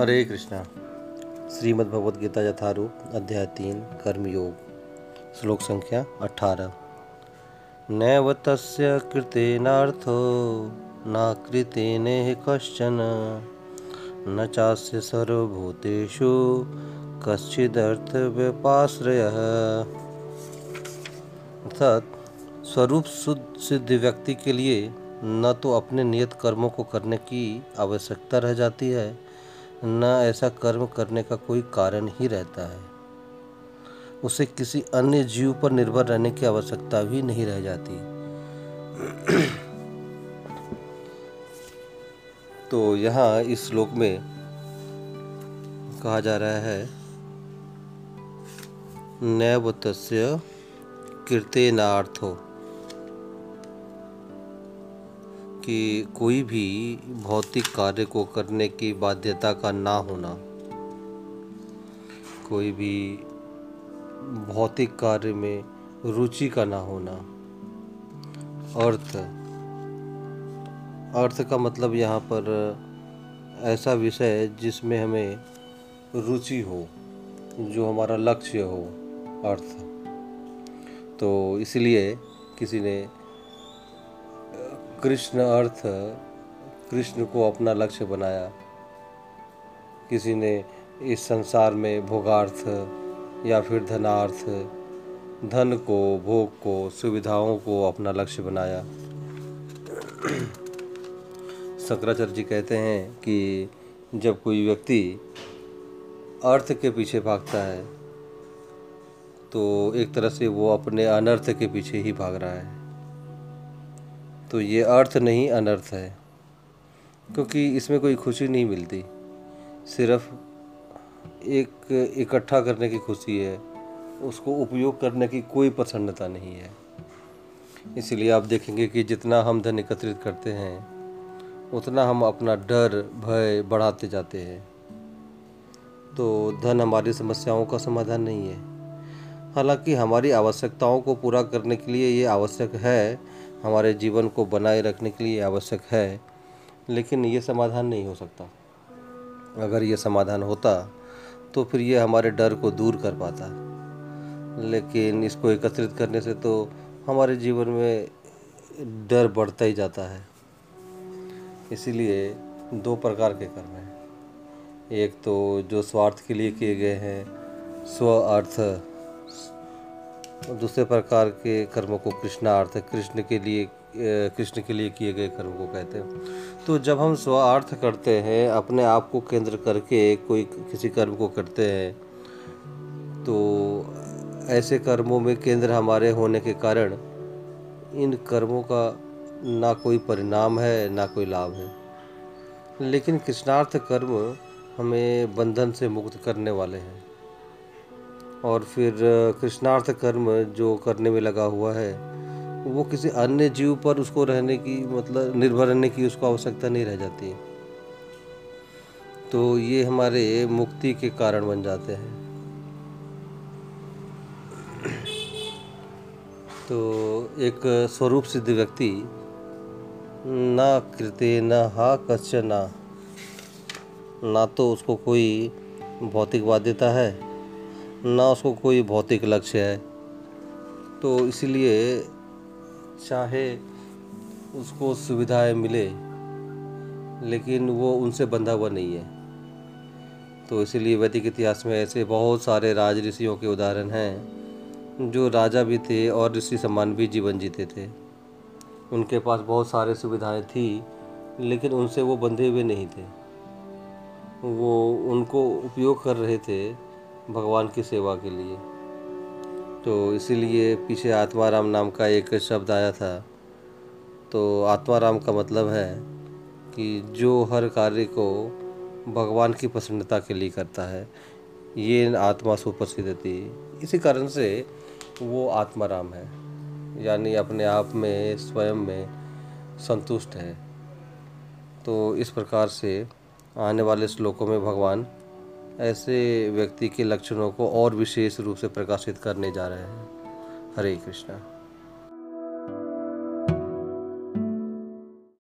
हरे कृष्णा। श्रीमद् भगवद गीता यथारूप अध्याय तीन, कर्मयोग। श्लोक संख्या अठारह। नैव तस्य कृतेनार्थो न कृतेन कश्चन। न चास्य सर्वभूतेषु कश्चिदर्थ व्यपाश्रय अर्थात, स्वरूप शुद्ध सिद्ध व्यक्ति के लिए न तो अपने नियत कर्मों को करने की आवश्यकता रह जाती है न ऐसा कर्म करने का कोई कारण ही रहता है। उसे किसी अन्य जीव पर निर्भर रहने की आवश्यकता भी नहीं रह जाती। तो यहाँ इस श्लोक में कहा जा रहा है नैव तस्य कीर्तेनार्थो। कि कोई भी भौतिक कार्य को करने की बाध्यता का ना होना। कोई भी भौतिक कार्य में रुचि का ना होना। अर्थ। अर्थ का मतलब यहाँ पर ऐसा विषय जिसमें हमें रुचि हो, जो हमारा लक्ष्य हो, अर्थ। तो इसलिए किसी ने कृष्ण अर्थ कृष्ण को अपना लक्ष्य बनाया। किसी ने इस संसार में भोगार्थ या फिर धनार्थ, धन को, भोग को, सुविधाओं को अपना लक्ष्य बनाया। शंकराचार्य जी कहते हैं कि जब कोई व्यक्ति अर्थ के पीछे भागता है तो एक तरह से वो अपने अनर्थ के पीछे ही भाग रहा है। तो ये अर्थ नहीं, अनर्थ है। क्योंकि इसमें कोई खुशी नहीं मिलती। सिर्फ़ एक इकट्ठा करने की खुशी है, उसको उपयोग करने की कोई प्रसन्नता नहीं है। इसलिए आप देखेंगे कि जितना हम धन एकत्रित करते हैं, उतना हम अपना डर, भय बढ़ाते जाते हैं। तो धन हमारी समस्याओं का समाधान नहीं है। हालाँकि हमारी आवश्यकताओं को पूरा करने के लिए ये आवश्यक है हमारे जीवन को बनाए रखने के लिए आवश्यक है, लेकिन ये समाधान नहीं हो सकता। अगर ये समाधान होता तो फिर ये हमारे डर को दूर कर पाता। लेकिन इसको एकत्रित करने से तो हमारे जीवन में डर बढ़ता ही जाता है। इसीलिए दो प्रकार के कर्म हैं। एक तो जो स्वार्थ के लिए किए गए हैं, स्व अर्थ दूसरे प्रकार के कर्मों को कृष्णार्थ कृष्ण के लिए कृष्ण के लिए किए गए कर्म को कहते हैं। तो जब हम स्वार्थ करते हैं, अपने आप को केंद्र करके कोई किसी कर्म को करते हैं तो ऐसे कर्मों में केंद्र हमारे होने के कारण इन कर्मों का ना कोई परिणाम है, ना कोई लाभ है। लेकिन कृष्णार्थ कर्म हमें बंधन से मुक्त करने वाले हैं। और फिर कृष्णार्थ कर्म जो करने में लगा हुआ है, वो किसी अन्य जीव पर उसको रहने की मतलब निर्भर रहने की उसको आवश्यकता नहीं रह जाती। तो ये हमारे मुक्ति के कारण बन जाते हैं। तो एक स्वरूप सिद्ध व्यक्ति, ना कृत्य न हा कश्च ना ना तो उसको कोई भौतिक बाध्यता है ना उसको कोई भौतिक लक्ष्य है। तो इसलिए चाहे उसको सुविधाएँ मिले, लेकिन वो उनसे बंधा हुआ नहीं है। तो इसीलिए वैदिक इतिहास में ऐसे बहुत सारे राज ऋषियों के उदाहरण हैं, जो राजा भी थे और ऋषि सम्मान भी जीवन जीते थे। उनके पास बहुत सारे सुविधाएँ थी, लेकिन उनसे वो बंधे हुए नहीं थे। वो उनको उपयोग कर रहे थे भगवान की सेवा के लिए। तो इसीलिए पीछे आत्माराम नाम का एक शब्द आया था। तो आत्माराम का मतलब है कि जो हर कार्य को भगवान की प्रसन्नता के लिए करता है, ये आत्मा सुप्रसिद्ध थी इसी कारण से वो आत्माराम है। यानी अपने आप में, स्वयं में संतुष्ट है। तो इस प्रकार से आने वाले श्लोकों में भगवान ऐसे व्यक्ति के लक्षणों को और विशेष रूप से प्रकाशित करने जा रहे हैं। हरे कृष्णा।